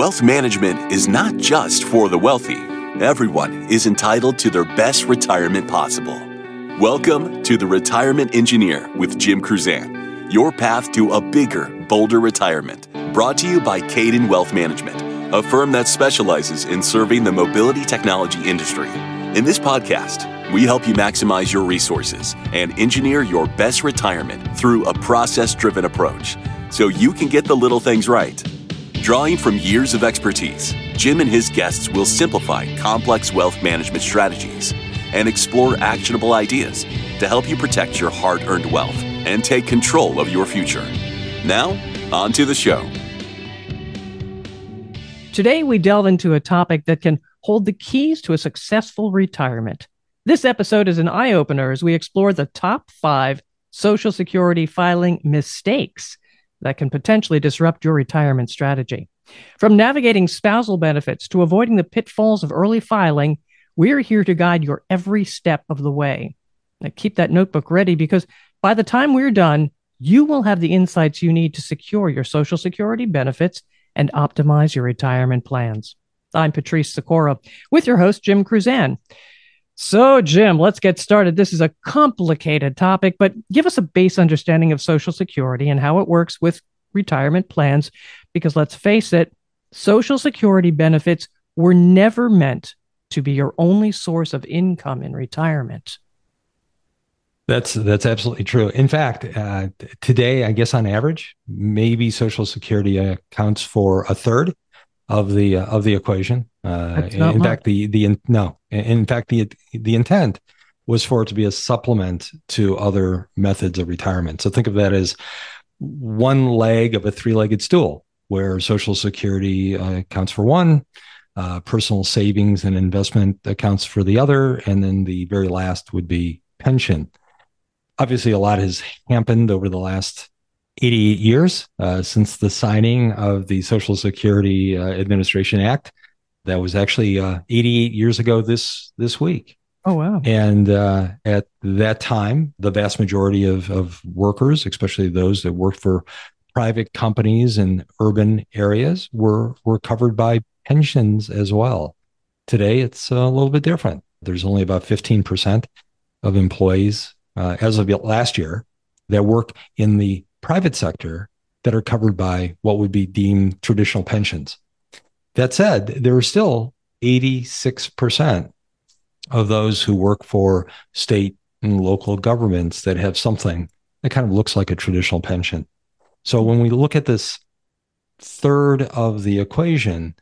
Wealth management is not just for the wealthy. Everyone is entitled to their best retirement possible. Welcome to the Retirement Engineer with Jim Kruzan, your path to a bigger, bolder retirement. Brought to you by Caden Wealth Management, a firm that specializes in serving the mobility technology industry. In this podcast, we help you maximize your resources and engineer your best retirement through a process driven approach so you can get the little things right. Drawing from years of expertise, Jim and his guests will simplify complex wealth management strategies and explore actionable ideas to help you protect your hard earned wealth and take control of your future. Now, on to the show. Today, we delve into a topic that can hold the keys to a successful retirement. This episode is an eye opener as we explore the top five Social Security filing mistakes that can potentially disrupt your retirement strategy. From navigating spousal benefits to avoiding the pitfalls of early filing, we're here to guide your every step of the way. Now, keep that notebook ready because by the time we're done, you will have the insights you need to secure your Social Security benefits and optimize your retirement plans. I'm Patrice Sikora with your host, Jim Kruzan. So, Jim, let's get started. This is a complicated topic, but give us a base understanding of Social Security and how it works with retirement plans. Because let's face it, Social Security benefits were never meant to be your only source of income in retirement. That's that's absolutely true. In fact, uh, today, I guess on average, maybe Social Security accounts for a third of the uh, of the equation. Uh, in much. fact, the the no, in fact the the intent was for it to be a supplement to other methods of retirement. So think of that as one leg of a three-legged stool, where Social Security uh, accounts for one, uh, personal savings and investment accounts for the other, and then the very last would be pension. Obviously, a lot has happened over the last 88 years uh, since the signing of the Social Security uh, Administration Act. That was actually uh, 88 years ago this this week. Oh wow! And uh, at that time, the vast majority of of workers, especially those that worked for private companies in urban areas, were were covered by pensions as well. Today, it's a little bit different. There's only about 15 percent of employees uh, as of last year that work in the private sector that are covered by what would be deemed traditional pensions. That said, there are still 86% of those who work for state and local governments that have something that kind of looks like a traditional pension. So when we look at this third of the equation,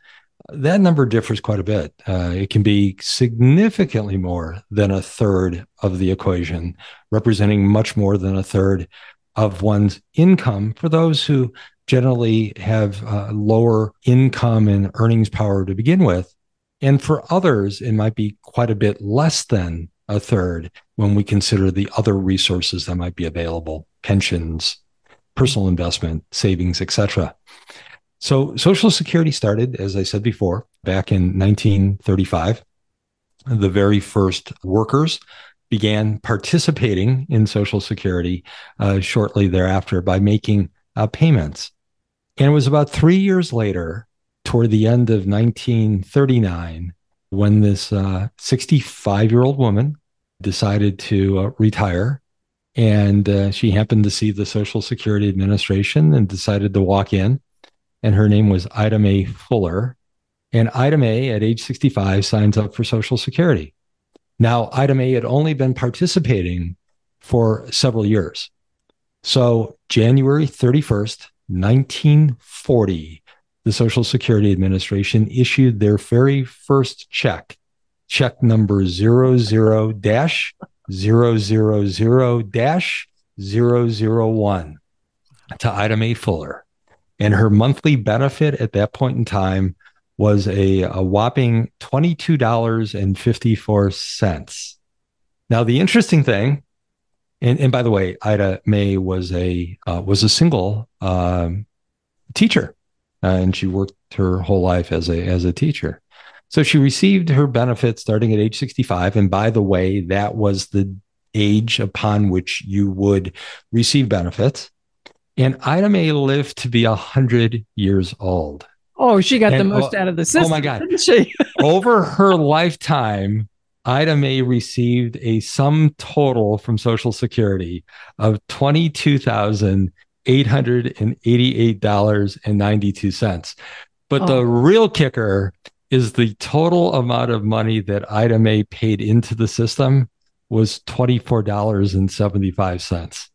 that number differs quite a bit. Uh, it can be significantly more than a third of the equation, representing much more than a third of one's income for those who generally have uh, lower income and earnings power to begin with. And for others, it might be quite a bit less than a third when we consider the other resources that might be available pensions, personal investment, savings, etc. So Social Security started, as I said before, back in 1935. The very first workers began participating in Social Security uh, shortly thereafter by making uh, payments. And it was about three years later, toward the end of 1939, when this 65 uh, year old woman decided to uh, retire. And uh, she happened to see the Social Security Administration and decided to walk in. And her name was Ida May Fuller. And Ida May, at age 65, signs up for Social Security. Now, Ida May had only been participating for several years. So, January 31st, 1940, the Social Security Administration issued their very first check, check number 00 000 001 to Ida May Fuller. And her monthly benefit at that point in time was a, a whopping $22.54. Now, the interesting thing, and, and by the way, Ida May was a uh, was a single um, teacher, uh, and she worked her whole life as a as a teacher. So she received her benefits starting at age 65. And by the way, that was the age upon which you would receive benefits. And Ida May lived to be 100 years old. Oh, she got and, the most oh, out of the system. Oh my God. Didn't she? Over her lifetime, Ida May received a sum total from Social Security of $22,888.92. But oh. the real kicker is the total amount of money that Ida May paid into the system was $24.75.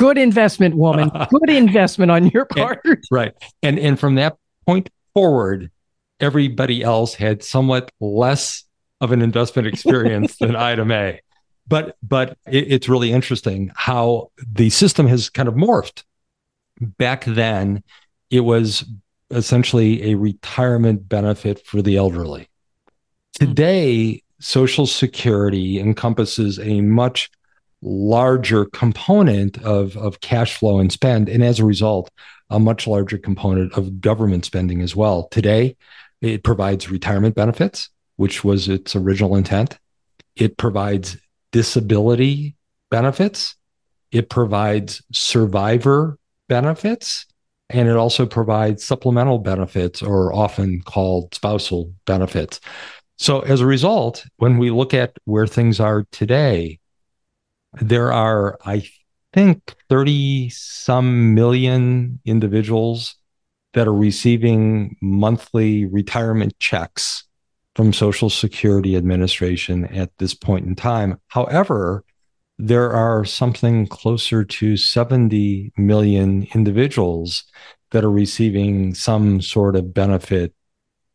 Good investment, woman. Good investment on your part. And, right. And and from that point forward, everybody else had somewhat less of an investment experience than Ida May. But but it, it's really interesting how the system has kind of morphed. Back then, it was essentially a retirement benefit for the elderly. Hmm. Today, Social Security encompasses a much larger component of, of cash flow and spend. And as a result, a much larger component of government spending as well. Today, it provides retirement benefits, which was its original intent. It provides disability benefits. It provides survivor benefits. And it also provides supplemental benefits, or often called spousal benefits. So, as a result, when we look at where things are today, there are, I think, 30 some million individuals that are receiving monthly retirement checks from Social Security Administration at this point in time. However, there are something closer to 70 million individuals that are receiving some sort of benefit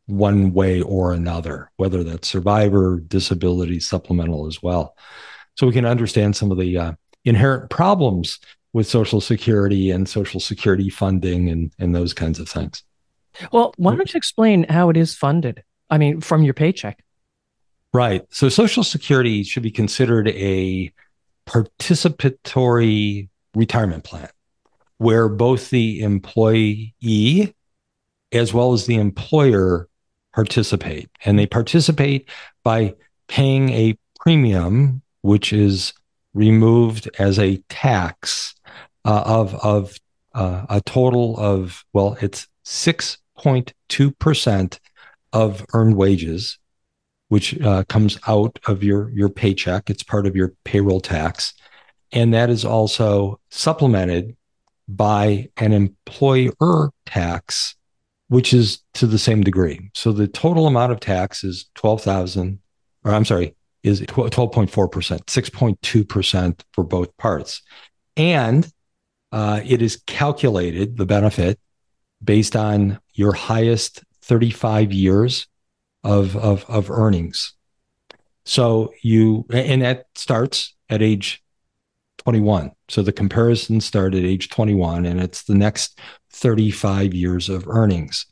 one way or another, whether that's survivor, disability, supplemental as well so we can understand some of the uh, inherent problems with Social Security and Social Security funding and, and those kinds of things. Well, why don't you explain how it is funded? I mean, from your paycheck. Right. So Social Security should be considered a participatory retirement plan where both the employee as well as the employer participate. And they participate by paying a premium which is removed as a tax uh, of of uh, a total of well, it's six point two percent of earned wages, which uh, comes out of your your paycheck. It's part of your payroll tax, and that is also supplemented by an employer tax, which is to the same degree. So the total amount of tax is twelve thousand, or I'm sorry, is 12.4%, 6.2% for both parts. And uh, it is calculated, the benefit, based on your highest 35 years of, of, of earnings. So you, and that starts at age 21. So the comparison started at age 21, and it's the next 35 years of earnings.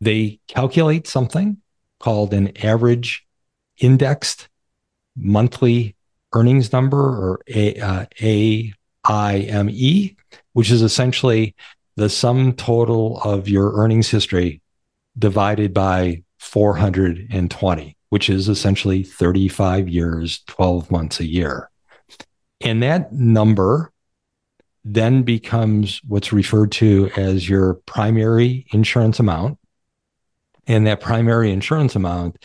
They calculate something called an average indexed monthly earnings number or A, uh, AIME, which is essentially the sum total of your earnings history divided by 420, which is essentially 35 years, 12 months a year. And that number then becomes what's referred to as your primary insurance amount. And that primary insurance amount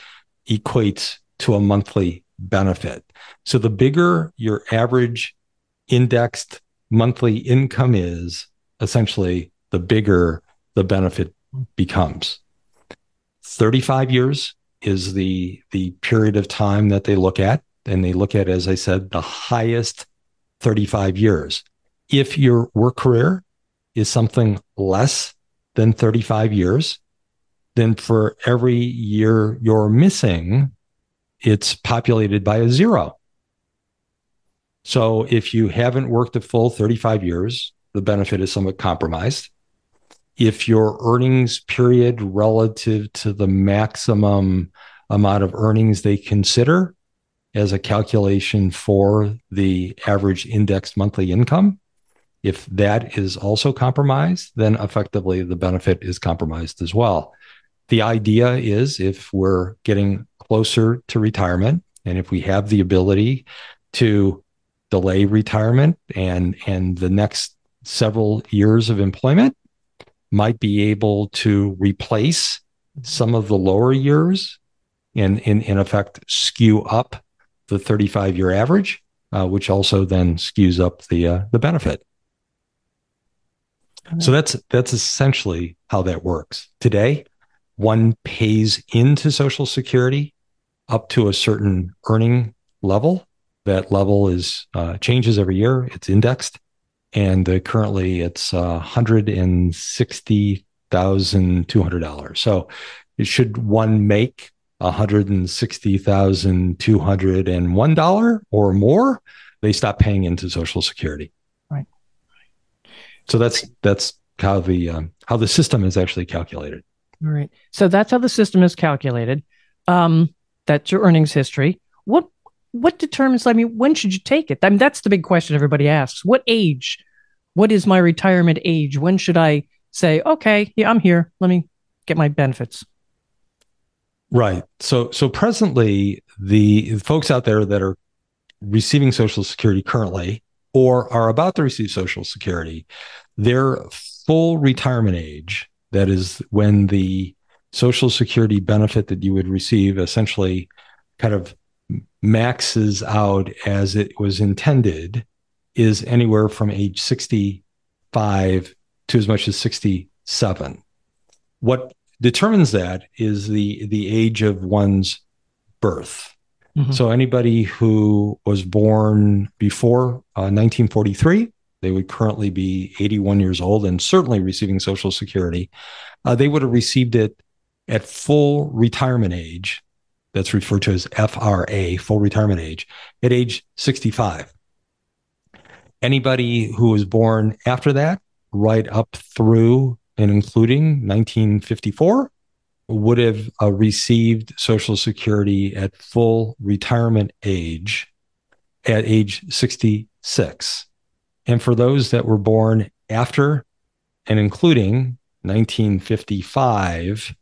equates to a monthly benefit. So the bigger your average indexed monthly income is, essentially, the bigger the benefit becomes. 35 years is the the period of time that they look at and they look at as I said the highest 35 years. If your work career is something less than 35 years, then for every year you're missing, it's populated by a zero. So if you haven't worked a full 35 years, the benefit is somewhat compromised. If your earnings period relative to the maximum amount of earnings they consider as a calculation for the average indexed monthly income, if that is also compromised, then effectively the benefit is compromised as well. The idea is if we're getting closer to retirement and if we have the ability to delay retirement and and the next several years of employment might be able to replace some of the lower years and in, in effect skew up the 35 year average, uh, which also then skews up the uh, the benefit. So that's that's essentially how that works. Today, one pays into Social Security up to a certain earning level. That level is uh, changes every year. It's indexed, and uh, currently it's uh, hundred and sixty thousand two hundred dollars. So, should one make one hundred and sixty thousand two hundred and one dollar or more, they stop paying into Social Security. Right. So that's that's how the um, how the system is actually calculated. All right. So that's how the system is calculated. Um, that's your earnings history. What what determines? I mean, when should you take it? I mean, that's the big question everybody asks. What age? What is my retirement age? When should I say, okay, yeah, I'm here. Let me get my benefits. Right. So so presently, the folks out there that are receiving Social Security currently or are about to receive Social Security, their full retirement age, that is when the Social Security benefit that you would receive essentially kind of maxes out as it was intended, is anywhere from age 65 to as much as 67. What determines that is the the age of one's birth. Mm-hmm. So anybody who was born before uh, 1943, they would currently be 81 years old and certainly receiving Social Security. Uh, they would have received it at full retirement age. That's referred to as FRA, full retirement age, at age 65. Anybody who was born after that, right up through and including 1954, would have uh, received Social Security at full retirement age at age 66. And for those that were born after and including 1955,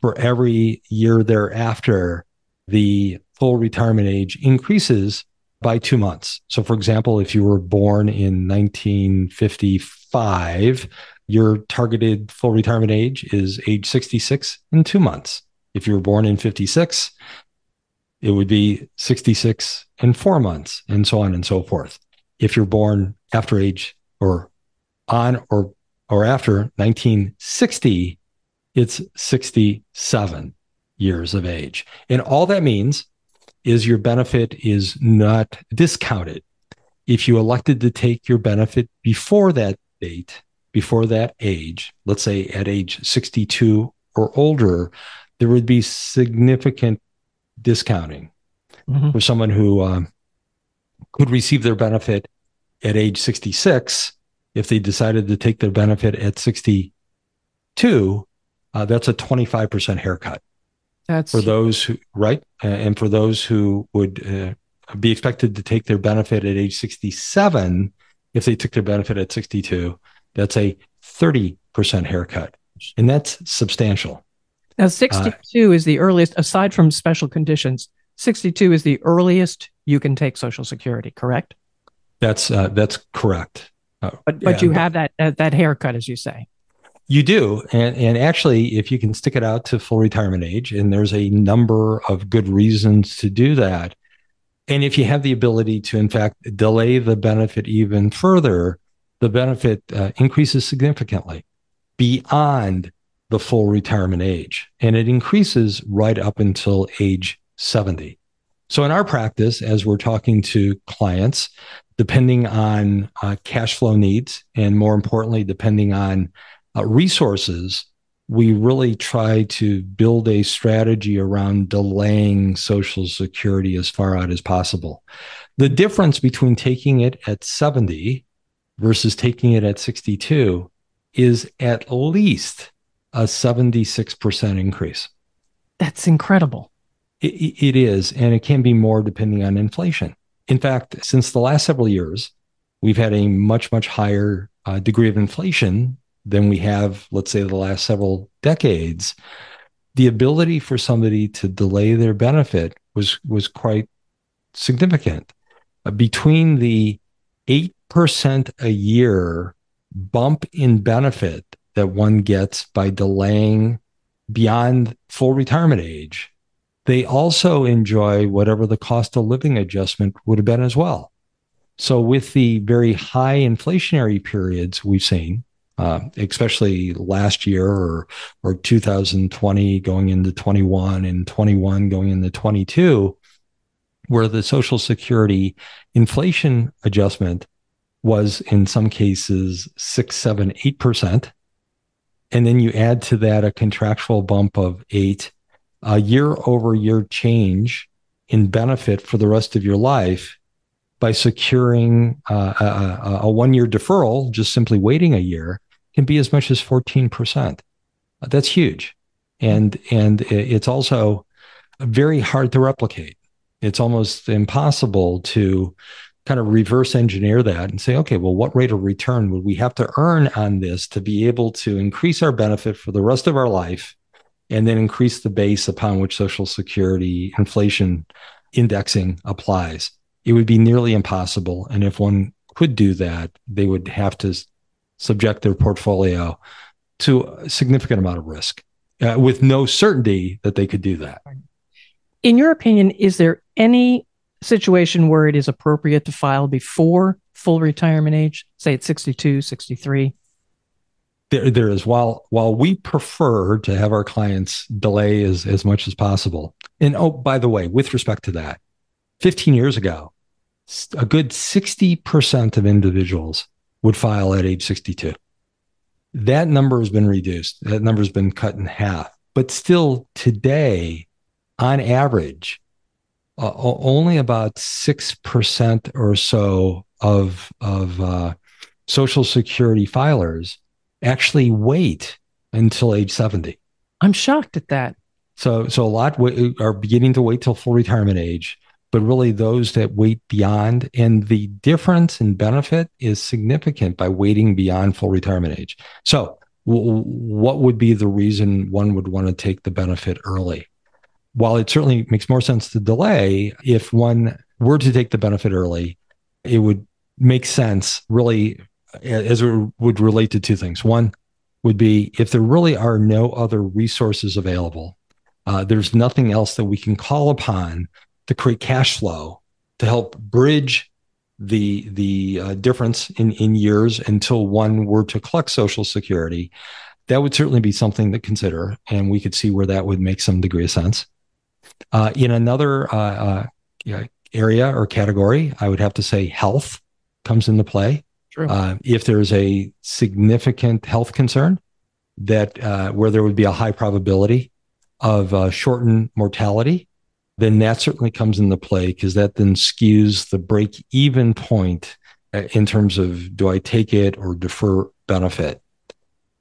for every year thereafter, the full retirement age increases by two months. So, for example, if you were born in 1955, your targeted full retirement age is age 66 in two months. If you were born in 56, it would be 66 in four months, and so on and so forth. If you're born after age or on or or after 1960, it's 67 years of age. And all that means is your benefit is not discounted. If you elected to take your benefit before that date, before that age, let's say at age 62 or older, there would be significant discounting mm-hmm. for someone who um, could receive their benefit at age 66 if they decided to take their benefit at 62 uh, that's a 25% haircut. That's for those who right and for those who would uh, be expected to take their benefit at age 67 if they took their benefit at 62 that's a 30% haircut. And that's substantial. Now 62 uh, is the earliest aside from special conditions 62 is the earliest you can take social security correct that's uh, that's correct. Uh, but but yeah, you have that uh, that haircut, as you say. You do, and and actually, if you can stick it out to full retirement age, and there's a number of good reasons to do that, and if you have the ability to, in fact, delay the benefit even further, the benefit uh, increases significantly beyond the full retirement age, and it increases right up until age seventy. So in our practice, as we're talking to clients, depending on uh, cash flow needs and more importantly, depending on uh, resources, we really try to build a strategy around delaying Social Security as far out as possible. The difference between taking it at 70 versus taking it at 62 is at least a 76% increase. That's incredible. It, it is. And it can be more depending on inflation. In fact, since the last several years, we've had a much, much higher uh, degree of inflation than we have, let's say, the last several decades. The ability for somebody to delay their benefit was was quite significant. Uh, between the eight percent a year bump in benefit that one gets by delaying beyond full retirement age, they also enjoy whatever the cost of living adjustment would have been as well. So, with the very high inflationary periods we've seen, uh, especially last year or or 2020 going into 21 and 21 going into 22, where the Social Security inflation adjustment was in some cases six, seven, eight percent. And then you add to that a contractual bump of eight, a year over year change in benefit for the rest of your life by securing uh, a, a one year deferral, just simply waiting a year, can be as much as 14%. That's huge. And, and it's also very hard to replicate. It's almost impossible to kind of reverse engineer that and say, okay, well, what rate of return would we have to earn on this to be able to increase our benefit for the rest of our life and then increase the base upon which Social Security inflation indexing applies? It would be nearly impossible. And if one could do that, they would have to subject their portfolio to a significant amount of risk uh, with no certainty that they could do that. In your opinion, is there any situation where it is appropriate to file before full retirement age, say at 62, 63? There, there is. While while we prefer to have our clients delay as, as much as possible. And oh, by the way, with respect to that, 15 years ago, a good 60% of individuals would file at age 62. That number has been reduced. That number has been cut in half. But still, today, on average, uh, only about 6% or so of, of uh, Social Security filers actually wait until age 70. I'm shocked at that. So, so a lot w- uh, are beginning to wait till full retirement age but really those that wait beyond. And the difference in benefit is significant by waiting beyond full retirement age. So, w- what would be the reason one would want to take the benefit early? While it certainly makes more sense to delay, if one were to take the benefit early, it would make sense really as it would relate to two things. One would be if there really are no other resources available, uh, there's nothing else that we can call upon to create cash flow to help bridge the the uh, difference in in years until one were to collect social security. That would certainly be something to consider and we could see where that would make some degree of sense. Uh, in another uh, uh area or category i would have to say health comes into play uh, if there's a significant health concern that uh, where there would be a high probability of shortened mortality then that certainly comes into play because that then skews the break even point uh, in terms of do I take it or defer benefit?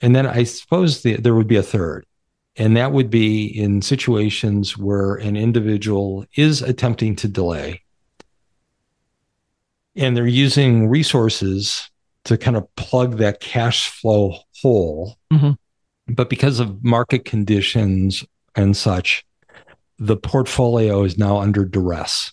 And then I suppose the, there would be a third, and that would be in situations where an individual is attempting to delay and they're using resources to kind of plug that cash flow hole. Mm-hmm. But because of market conditions and such, the portfolio is now under duress.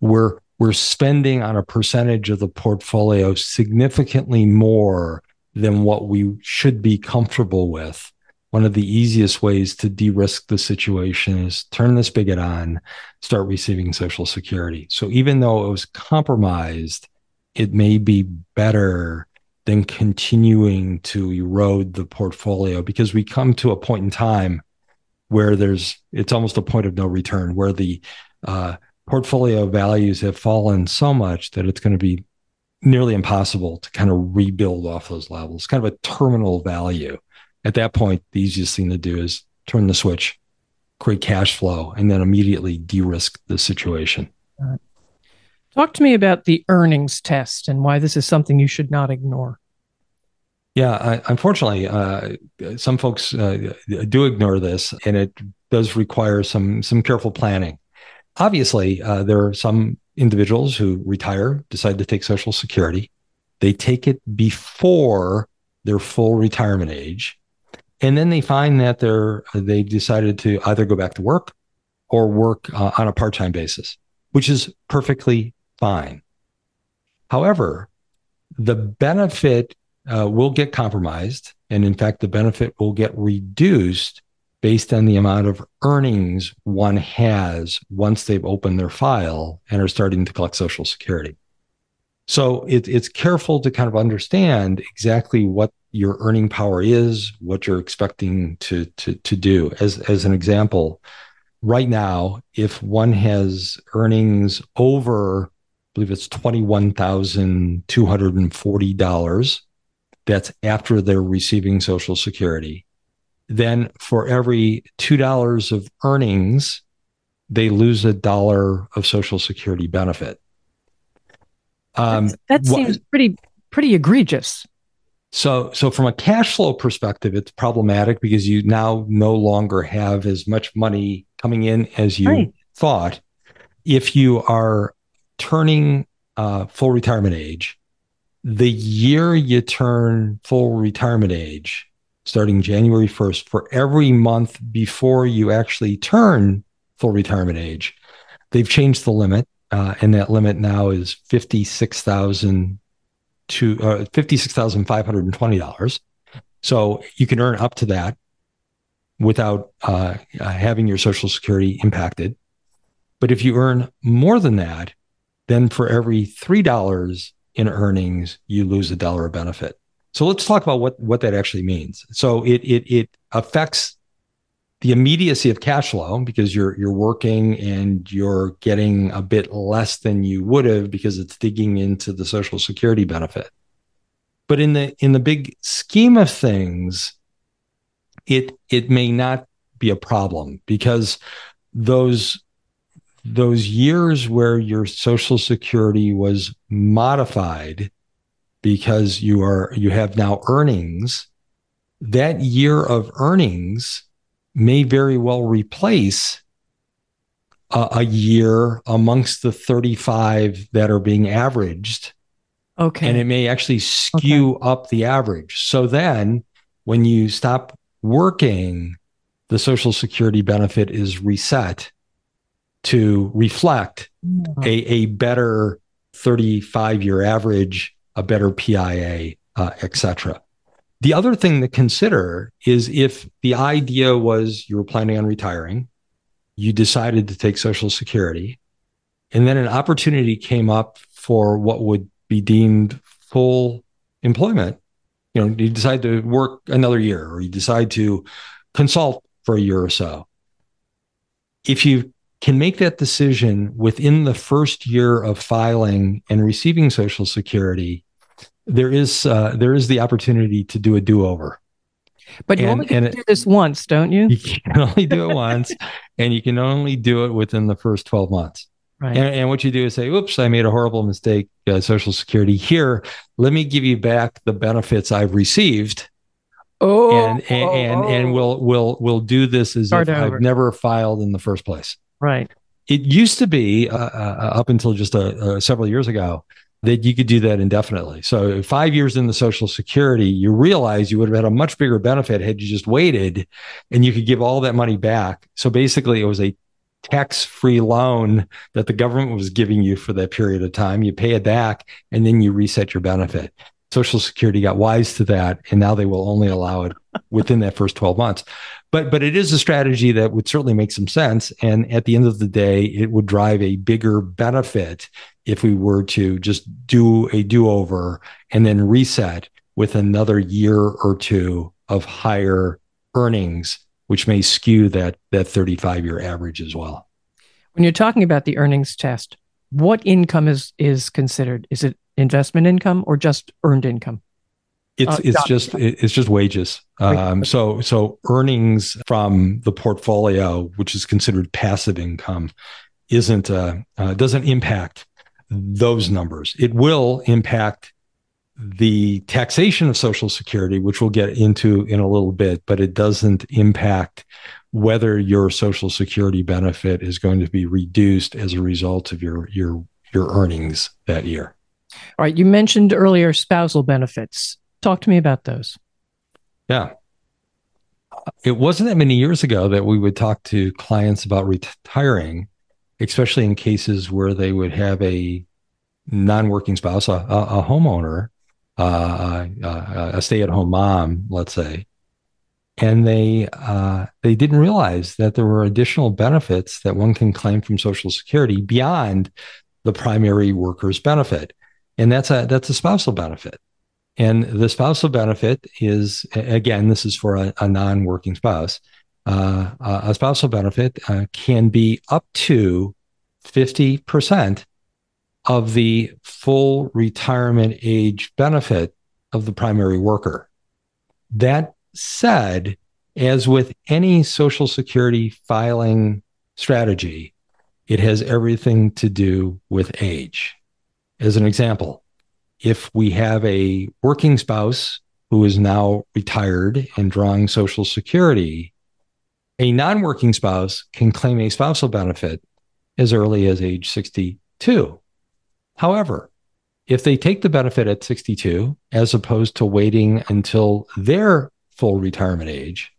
We're we're spending on a percentage of the portfolio significantly more than what we should be comfortable with. One of the easiest ways to de-risk the situation is turn the spigot on, start receiving Social Security. So even though it was compromised, it may be better than continuing to erode the portfolio because we come to a point in time where there's it's almost a point of no return where the uh, portfolio values have fallen so much that it's going to be nearly impossible to kind of rebuild off those levels kind of a terminal value at that point the easiest thing to do is turn the switch create cash flow and then immediately de-risk the situation talk to me about the earnings test and why this is something you should not ignore yeah, I, unfortunately, uh, some folks uh, do ignore this, and it does require some some careful planning. Obviously, uh, there are some individuals who retire, decide to take Social Security. They take it before their full retirement age, and then they find that they're they decided to either go back to work or work uh, on a part time basis, which is perfectly fine. However, the benefit uh, will get compromised And in fact, the benefit will get reduced based on the amount of earnings one has once they've opened their file and are starting to collect Social Security. So it, it's careful to kind of understand exactly what your earning power is, what you're expecting to, to, to do. As, as an example, right now, if one has earnings over, I believe it's $21,240, that's after they're receiving Social Security. Then for every $2 of earnings, they lose a dollar of Social Security benefit. Um, that seems pretty pretty egregious. So, so from a cash flow perspective, it's problematic because you now no longer have as much money coming in as you right. thought. If you are turning uh, full retirement age, the year you turn full retirement age, starting January 1st, for every month before you actually turn full retirement age, they've changed the limit. Uh, and that limit now is $56,000 to uh, $56,520. So you can earn up to that without uh, uh, having your Social Security impacted. But if you earn more than that, then for every $3 in earnings, you lose a dollar of benefit. So let's talk about what, what that actually means. So it, it, it affects the immediacy of cash flow because you're you're working and you're getting a bit less than you would have because it's digging into the social security benefit. But in the in the big scheme of things, it it may not be a problem because those those years where your social security was modified because you are you have now earnings that year of earnings may very well replace a, a year amongst the 35 that are being averaged okay and it may actually skew okay. up the average so then when you stop working the social security benefit is reset to reflect mm-hmm. a, a better 35 year average, a better PIA, uh, et cetera. The other thing to consider is if the idea was you were planning on retiring, you decided to take Social Security, and then an opportunity came up for what would be deemed full employment. You know, you decide to work another year or you decide to consult for a year or so. If you can make that decision within the first year of filing and receiving Social Security, there is uh, there is the opportunity to do a do over. But you and, only can do this once, don't you? You can only do it once, and you can only do it within the first twelve months. Right. And, and, what you do is say, "Oops, I made a horrible mistake. Uh, Social Security here. Let me give you back the benefits I've received." Oh, and and, oh, and, and we'll we'll we'll do this as if over. I've never filed in the first place. Right. It used to be uh, uh, up until just a, several years ago that you could do that indefinitely. So five years in the Social Security, you realize you would have had a much bigger benefit had you just waited, and you could give all that money back. So basically, it was a tax-free loan that the government was giving you for that period of time. You pay it back, and then you reset your benefit. Social Security got wise to that, and now they will only allow it within that first 12 months but but it is a strategy that would certainly make some sense. And at the end of the day it would drive a bigger benefit if we were to just do a do-over and then reset with another year or two of higher earnings which may skew that that 35 year average as well. When you're talking about the earnings test what income is is considered? Is it investment income or just earned income it's uh, it's just it's just wages. Um, so so earnings from the portfolio, which is considered passive income, isn't uh, uh, doesn't impact those numbers. It will impact the taxation of Social Security, which we'll get into in a little bit, but it doesn't impact whether your Social Security benefit is going to be reduced as a result of your your your earnings that year. All right. You mentioned earlier spousal benefits. Talk to me about those. Yeah. It wasn't that many years ago that we would talk to clients about retiring, especially in cases where they would have a non working spouse, a, a, homeowner, uh, uh, a stay-at-home mom, let's say, and they uh, they didn't realize that there were additional benefits that one can claim from Social Security beyond the primary worker's benefit, and that's a that's a spousal benefit. And the spousal benefit is again, this is for a, a non-working spouse. Uh, a spousal benefit uh, can be up to fifty percent of the full retirement age benefit of the primary worker. That said, as with any Social Security filing strategy, it has everything to do with age. As an example, if we have a working spouse who is now retired and drawing Social Security, a non working spouse can claim a spousal benefit as early as age 62. However, if they take the benefit at 62, as opposed to waiting until their full retirement age,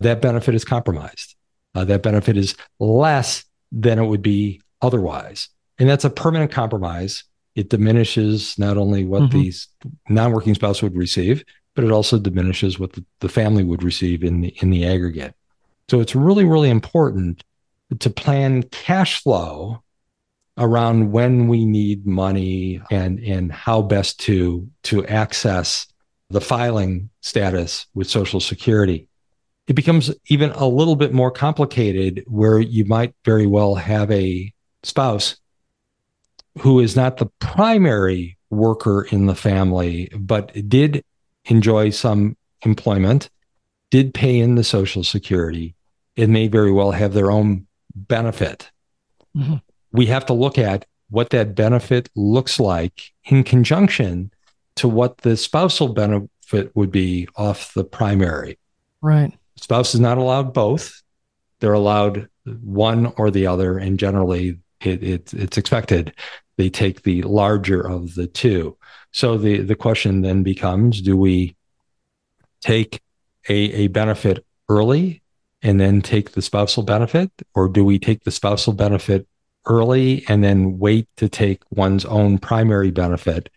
that benefit is compromised. Uh, that benefit is less than it would be otherwise. And that's a permanent compromise. It diminishes not only what mm-hmm. the non working spouse would receive, but it also diminishes what the, the family would receive in the, in the aggregate. So it's really, really important to plan cash flow around when we need money and and how best to to access the filing status with social security it becomes even a little bit more complicated where you might very well have a spouse who is not the primary worker in the family but did enjoy some employment did pay in the social security it may very well have their own benefit mm-hmm we have to look at what that benefit looks like in conjunction to what the spousal benefit would be off the primary. Right. Spouse is not allowed both. They're allowed one or the other, and generally it, it, it's expected they take the larger of the two. So the, the question then becomes do we take a, a benefit early and then take the spousal benefit, or do we take the spousal benefit early and then wait to take one's own primary benefit,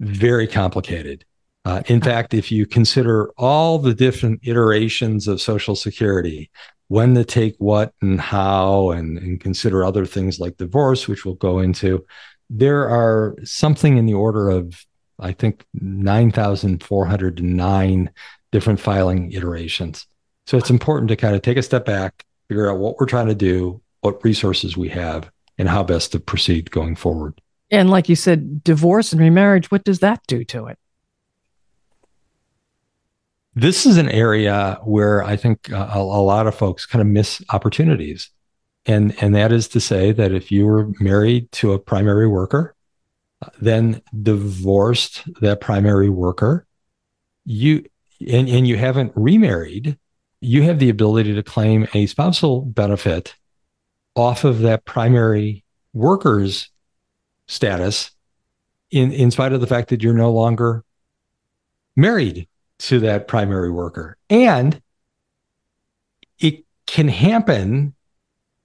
very complicated. Uh, in fact, if you consider all the different iterations of Social Security, when to take what and how, and, and consider other things like divorce, which we'll go into, there are something in the order of, I think, 9,409 different filing iterations. So it's important to kind of take a step back, figure out what we're trying to do, what resources we have, and how best to proceed going forward. And like you said, divorce and remarriage, what does that do to it? This is an area where I think uh, a, a lot of folks kind of miss opportunities. And, and that is to say that if you were married to a primary worker, then divorced that primary worker, you and, and you haven't remarried, you have the ability to claim a spousal benefit off of that primary worker's status in, in spite of the fact that you're no longer married to that primary worker. And it can happen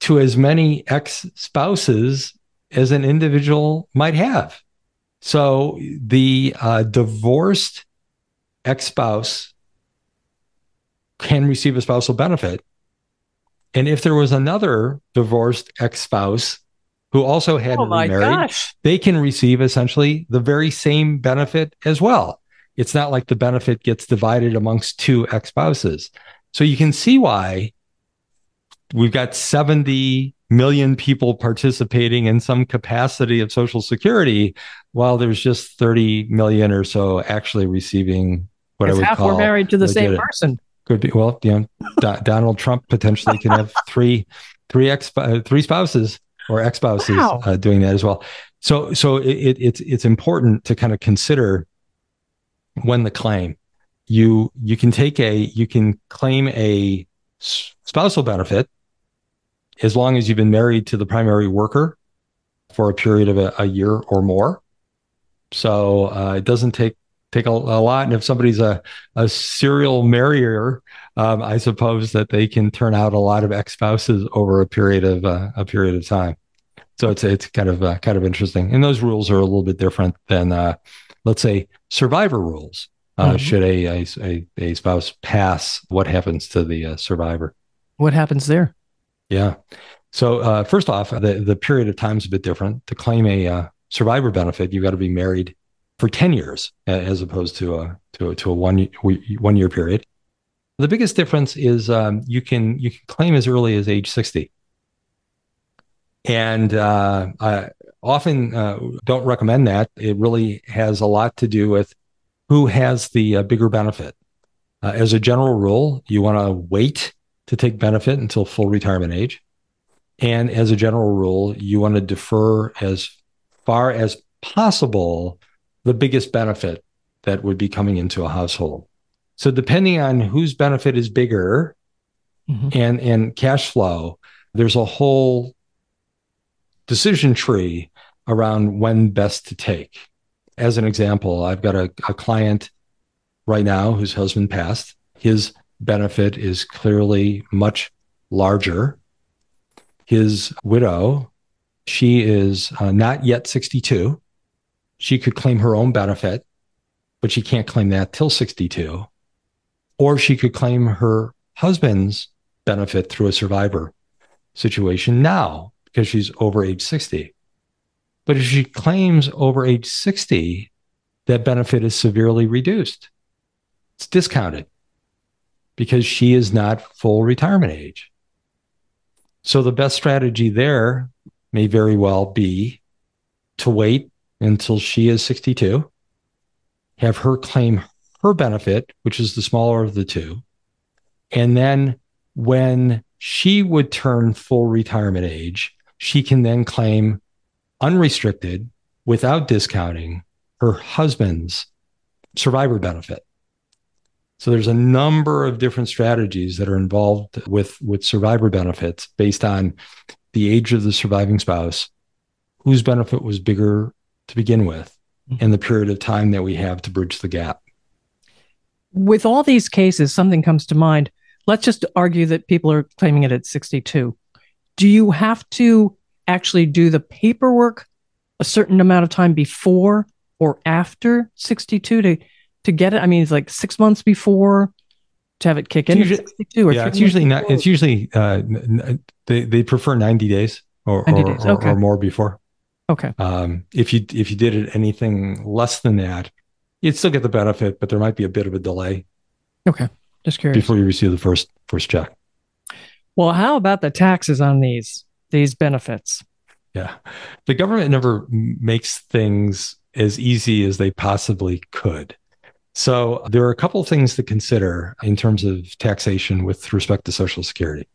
to as many ex spouses as an individual might have. So the uh, divorced ex spouse can receive a spousal benefit and if there was another divorced ex spouse who also had oh remarried, gosh. they can receive essentially the very same benefit as well. It's not like the benefit gets divided amongst two ex spouses. So you can see why we've got 70 million people participating in some capacity of Social Security, while there's just 30 million or so actually receiving what I would half call. were married to the same person. Could be well, you know, Do- Donald Trump potentially can have three, three ex, uh, three spouses or ex spouses wow. uh, doing that as well. So, so it, it's it's important to kind of consider when the claim you you can take a you can claim a spousal benefit as long as you've been married to the primary worker for a period of a, a year or more. So uh, it doesn't take take a, a, lot. And if somebody's a, a serial marrier, um, I suppose that they can turn out a lot of ex spouses over a period of uh, a period of time. So it's it's kind of uh, kind of interesting. And those rules are a little bit different than uh, let's say, survivor rules. Uh, mm-hmm. Should a, a, a, spouse pass, what happens to the uh, survivor? What happens there? Yeah. So, uh, first off, the, the period of time is a bit different. To claim a uh, survivor benefit, you've got to be married for 10 years as opposed to a, to a, to a one, one year period. The biggest difference is um, you can you can claim as early as age 60. And uh, I often uh, don't recommend that. It really has a lot to do with who has the uh, bigger benefit. Uh, as a general rule, you want to wait to take benefit until full retirement age. And as a general rule, you want to defer as far as possible the biggest benefit that would be coming into a household. So depending on whose benefit is bigger mm-hmm. and and cash flow, there's a whole decision tree around when best to take. As an example, I've got a, a client right now whose husband passed. His benefit is clearly much larger. His widow, she is uh, not yet 62. She could claim her own benefit, but she can't claim that till 62. Or she could claim her husband's benefit through a survivor situation now because she's over age 60. But if she claims over age 60, that benefit is severely reduced. It's discounted because she is not full retirement age. So the best strategy there may very well be to wait until she is 62, have her claim her benefit, which is the smaller of the two. And then when she would turn full retirement age, she can then claim unrestricted without discounting her husband's survivor benefit. So there's a number of different strategies that are involved with, with survivor benefits based on the age of the surviving spouse, whose benefit was bigger to begin with, mm-hmm. and the period of time that we have to bridge the gap. With all these cases, something comes to mind. Let's just argue that people are claiming it at 62. Do you have to actually do the paperwork a certain amount of time before or after 62 to to get it? I mean, it's like six months before to have it kick in. Usually, 62 yeah, it's usually not. It's usually uh, they they prefer 90 days or 90 days. Or, okay. or, more before. Okay. Um, if you if you did it anything less than that, you'd still get the benefit, but there might be a bit of a delay. Okay. Just curious. Before you receive the first first check. Well, how about the taxes on these these benefits? Yeah. The government never makes things as easy as they possibly could. So there are a couple of things to consider in terms of taxation with respect to Social Security.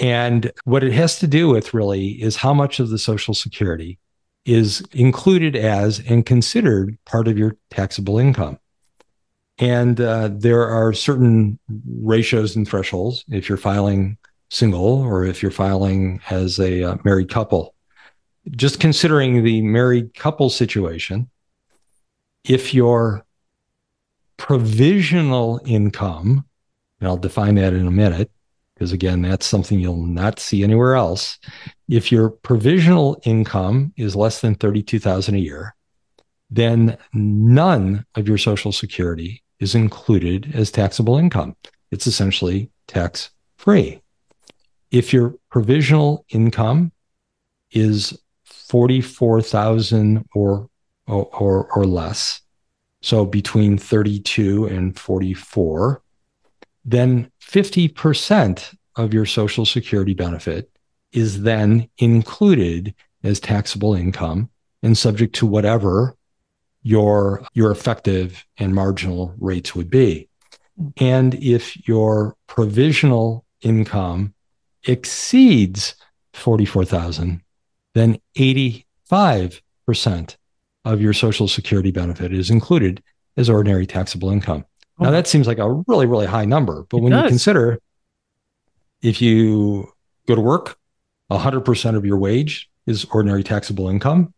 And what it has to do with really is how much of the Social Security is included as and considered part of your taxable income. And uh, there are certain ratios and thresholds if you're filing single or if you're filing as a uh, married couple. Just considering the married couple situation, if your provisional income, and I'll define that in a minute, because again, that's something you'll not see anywhere else. If your provisional income is less than 32,000 a year, then none of your social security is included as taxable income. It's essentially tax free. If your provisional income is 44,000 or, or, or less, so between 32 and 44, then 50% of your Social Security benefit is then included as taxable income and subject to whatever your, your effective and marginal rates would be. And if your provisional income exceeds 44,000, then 85% of your Social Security benefit is included as ordinary taxable income. Now, that seems like a really, really high number. But it when does. you consider if you go to work, 100% of your wage is ordinary taxable income.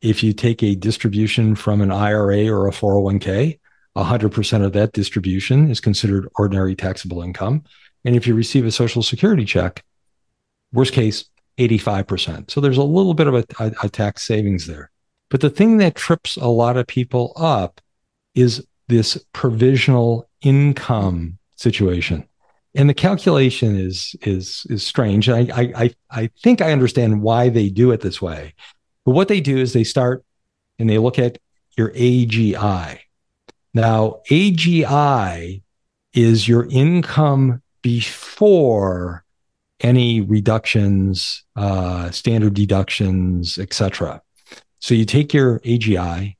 If you take a distribution from an IRA or a 401k, 100% of that distribution is considered ordinary taxable income. And if you receive a social security check, worst case, 85%. So there's a little bit of a, a, a tax savings there. But the thing that trips a lot of people up is this provisional income situation. And the calculation is is is strange. I, I I think I understand why they do it this way. But what they do is they start and they look at your AGI. Now, AGI is your income before any reductions, uh, standard deductions, etc. So you take your AGI,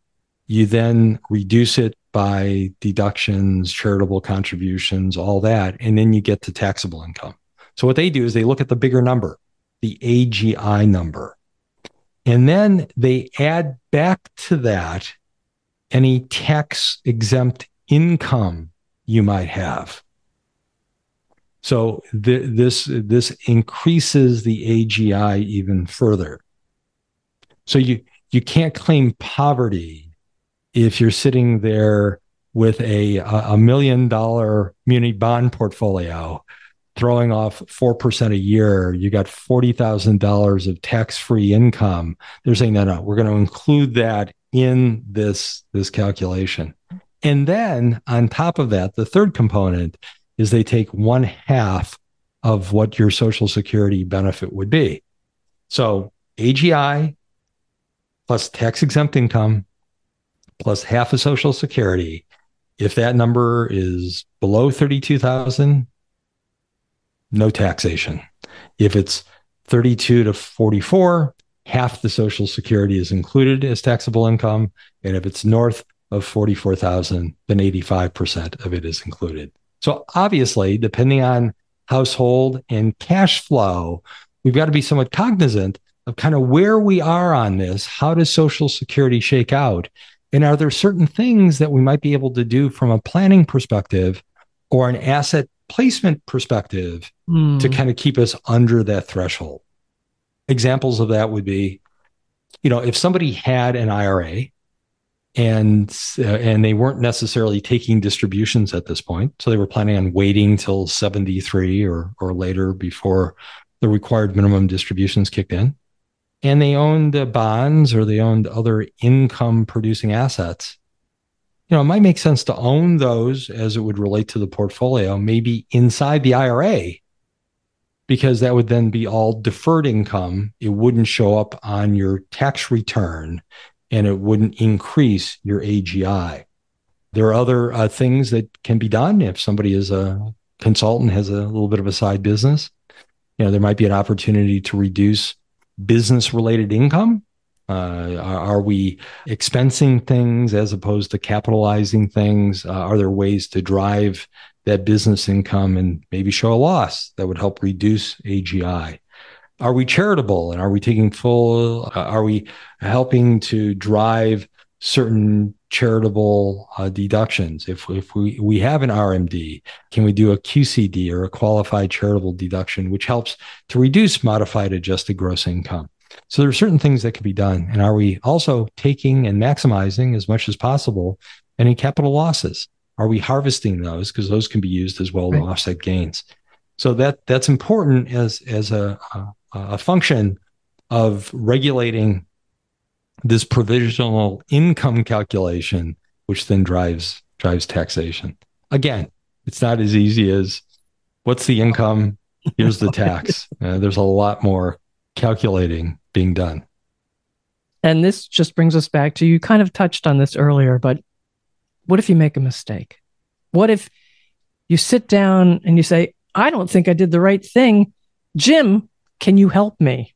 you then reduce it by deductions, charitable contributions, all that, and then you get to taxable income. So what they do is they look at the bigger number, the AGI number. And then they add back to that any tax exempt income you might have. So th- this this increases the AGI even further. So you you can't claim poverty if you're sitting there with a a million dollar muni bond portfolio throwing off 4% a year. You got $40,000 of tax-free income. They're saying no no we're going to include that in this this calculation. And then on top of that, the third component is they take one half of what your social security benefit would be. So AGI plus tax exempt income plus half of social security. If that number is below 32,000, no taxation. If it's 32 to 44, half the social security is included as taxable income. And if it's north of 44,000, then 85% of it is included. So obviously, depending on household and cash flow, we've got to be somewhat cognizant of kind of where we are on this. How does Social Security shake out? And are there certain things that we might be able to do from a planning perspective or an asset placement perspective mm. to kind of keep us under that threshold? Examples of that would be, you know, if somebody had an IRA and uh, and they weren't necessarily taking distributions at this point. So they were planning on waiting till 73 or or later before the required minimum distributions kicked in. And they owned uh, bonds or they owned other income producing assets. You know it might make sense to own those as it would relate to the portfolio maybe inside the IRA because that would then be all deferred income. It wouldn't show up on your tax return and it wouldn't increase your AGI. There are other uh, things that can be done if somebody is a consultant, has a little bit of a side business. You know, there might be an opportunity to reduce business related income. Uh, are, we expensing things as opposed to capitalizing things? Uh, are there ways to drive that business income and maybe show a loss that would help reduce AGI? Are we charitable? And are we taking full uh, are we helping to drive certain charitable uh, deductions? If if we we have an RMD can we do a QCD or a qualified charitable deduction which helps to reduce modified adjusted gross income? So there are certain things that can be done. And are we also taking and maximizing as much as possible any capital losses? Are we harvesting those? Because those can be used as well right. to offset gains so that that's important as as a, a a function of regulating this provisional income calculation, which then drives drives taxation. Again, it's not as easy as what's the income, here's the tax. Uh, there's a lot more calculating being done. And this just brings us back to you kind of touched on this earlier, but what if you make a mistake? What if you sit down and you say, I don't think I did the right thing. Jim, can you help me?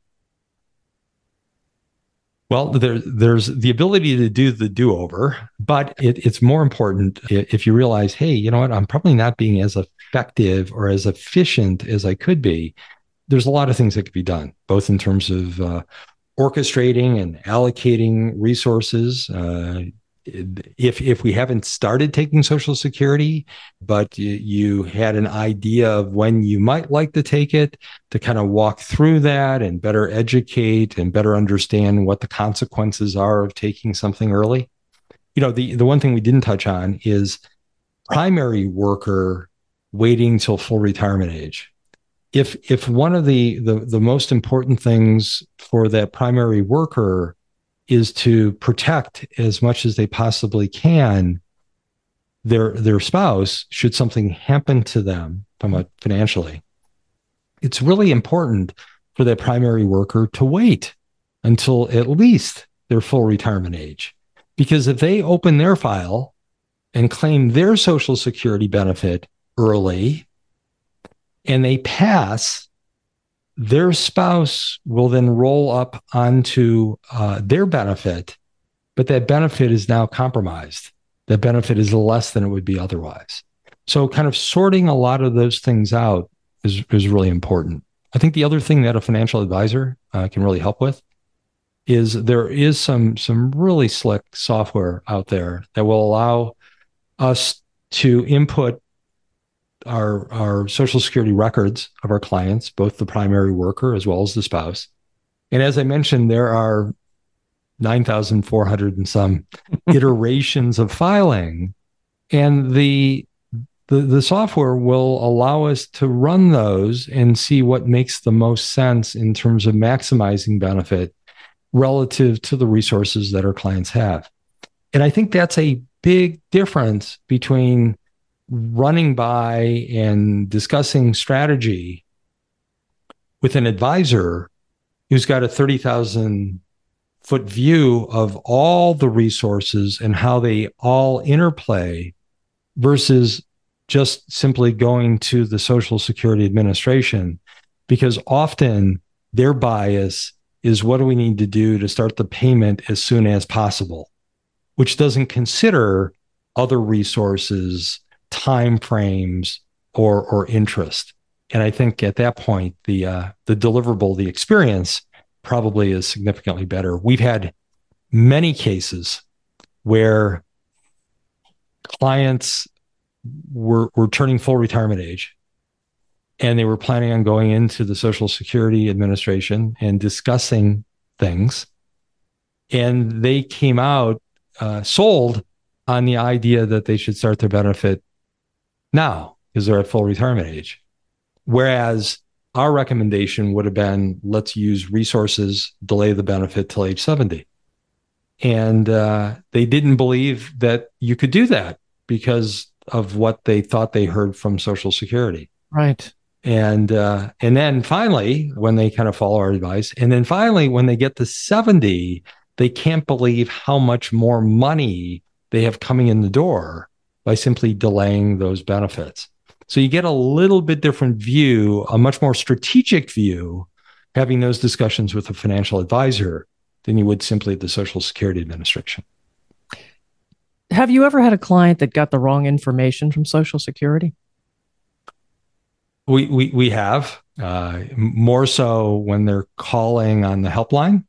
Well, there, there's the ability to do the do over, but it, it's more important if you realize, hey, you know what, I'm probably not being as effective or as efficient as I could be. There's a lot of things that could be done, both in terms of uh, orchestrating and allocating resources, uh, if if we haven't started taking social security but you, you, had an idea of when you might like to take it to kind of walk through that and better educate and better understand what the consequences are of taking something early. You know the the one thing we didn't touch on is primary worker waiting till full retirement age. If if one of the the, the most important things for that primary worker is to protect as much as they possibly can their their spouse should something happen to them financially. It's really important for that primary worker to wait until at least their full retirement age. Because if they open their file and claim their social security benefit early and they pass their spouse will then roll up onto uh, their benefit, but that benefit is now compromised. That benefit is less than it would be otherwise. So, kind of sorting a lot of those things out is, is really important. I think the other thing that a financial advisor uh, can really help with is there is some some really slick software out there that will allow us to input our our social security records of our clients, both the primary worker as well as the spouse. And as I mentioned, there are 9,400 and some iterations of filing. And the, the the software will allow us to run those and see what makes the most sense in terms of maximizing benefit relative to the resources that our clients have. And I think that's a big difference between running by and discussing strategy with an advisor who's got a 30,000 foot view of all the resources and how they all interplay versus just simply going to the Social Security Administration, because often their bias is what do we need to do to start the payment as soon as possible, which doesn't consider other resources time frames or or interest. And I think at that point, the uh, the deliverable, the experience, probably is significantly better. We've had many cases where clients were were turning full retirement age, and they were planning on going into the Social Security Administration and discussing things, and they came out uh, sold on the idea that they should start their benefit now because they're at full retirement age. Whereas our recommendation would have been let's use resources, delay the benefit till age 70. And uh, they didn't believe that you could do that because of what they thought they heard from Social Security. Right. And uh, and then finally, when they kind of follow our advice, and then finally, when they get to 70, they can't believe how much more money they have coming in the door by simply delaying those benefits. So you get a little bit different view, a much more strategic view, having those discussions with a financial advisor than you would simply at the Social Security Administration. Have you ever had a client that got the wrong information from Social Security? We we we have uh, more so when they're calling on the helpline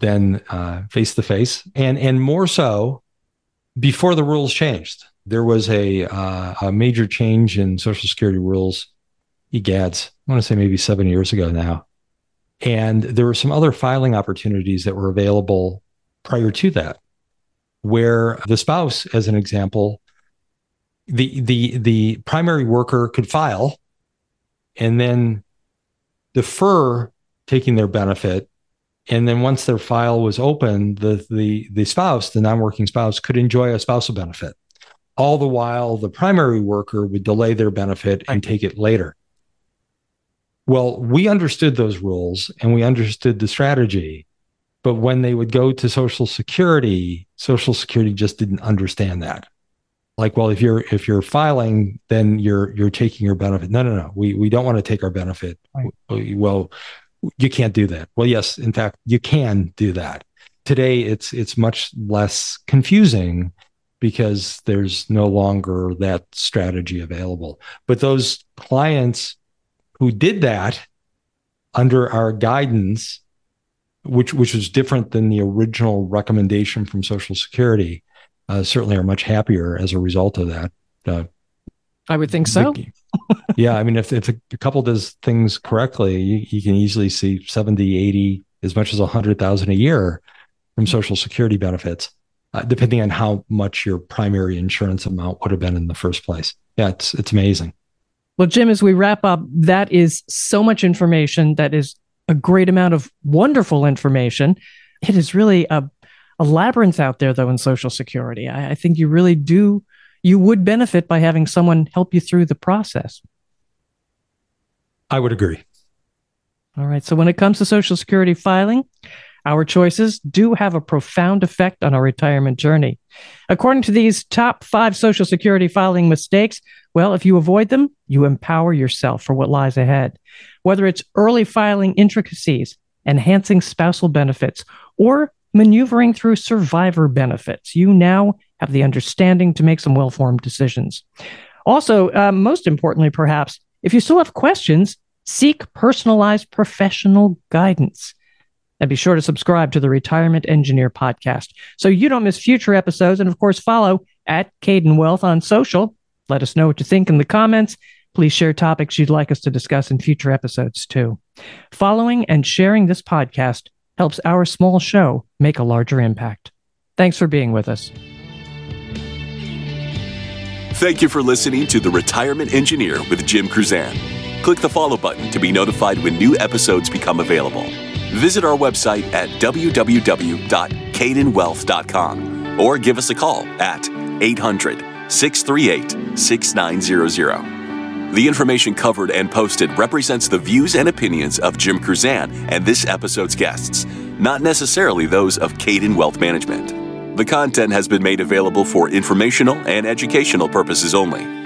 than face to face, and and more so before the rules changed there was a, uh, a major change in Social Security rules. EGADS, I want to say maybe seven years ago now. And there were some other filing opportunities that were available prior to that, where the spouse, as an example, the the the primary worker could file and then defer taking their benefit and then once their file was open the the the spouse the non-working spouse could enjoy a spousal benefit all the while, the primary worker would delay their benefit and take it later. Well, we understood those rules and we understood the strategy. But when they would go to Social Security, Social Security just didn't understand that. Like, well, if you're if you're filing, then you're you're taking your benefit. No, no, no. We we don't want to take our benefit. Right. Well, you can't do that. Well, yes, in fact, you can do that. Today, it's it's much less confusing because there's no longer that strategy available. But those clients who did that under our guidance, which which was different than the original recommendation from Social Security, uh, certainly are much happier as a result of that. Uh, I would think so. yeah, I mean, if if a couple does things correctly, you, you can easily see 70, 80, as much as a hundred thousand a year from Social Security benefits uh, depending on how much your primary insurance amount would have been in the first place. Yeah, it's it's amazing. Well, Jim, as we wrap up, that is so much information. That is a great amount of wonderful information. It is really a a labyrinth out there, though, in Social Security. I, I think you really do, you would benefit by having someone help you through the process. I would agree. All right. So when it comes to Social Security filing, our choices do have a profound effect on our retirement journey. According to these top five Social Security filing mistakes, well, if you avoid them, you empower yourself for what lies ahead. Whether it's early filing intricacies, enhancing spousal benefits, or maneuvering through survivor benefits, you now have the understanding to make some well formed decisions. Also, uh, most importantly, perhaps, if you still have questions, seek personalized professional guidance. And be sure to subscribe to the Retirement Engineer podcast so you don't miss future episodes. And of course, follow at Caden Wealth on social. Let us know what you think in the comments. Please share topics you'd like us to discuss in future episodes too. Following and sharing this podcast helps our small show make a larger impact. Thanks for being with us. Thank you for listening to The Retirement Engineer with Jim Kruzan. Click the follow button to be notified when new episodes become available. Visit our website at www.cadenwealth.com or give us a call at 800 638 6900. The information covered and posted represents the views and opinions of Jim Kruzan and this episode's guests, not necessarily those of Cayden Wealth Management. The content has been made available for informational and educational purposes only.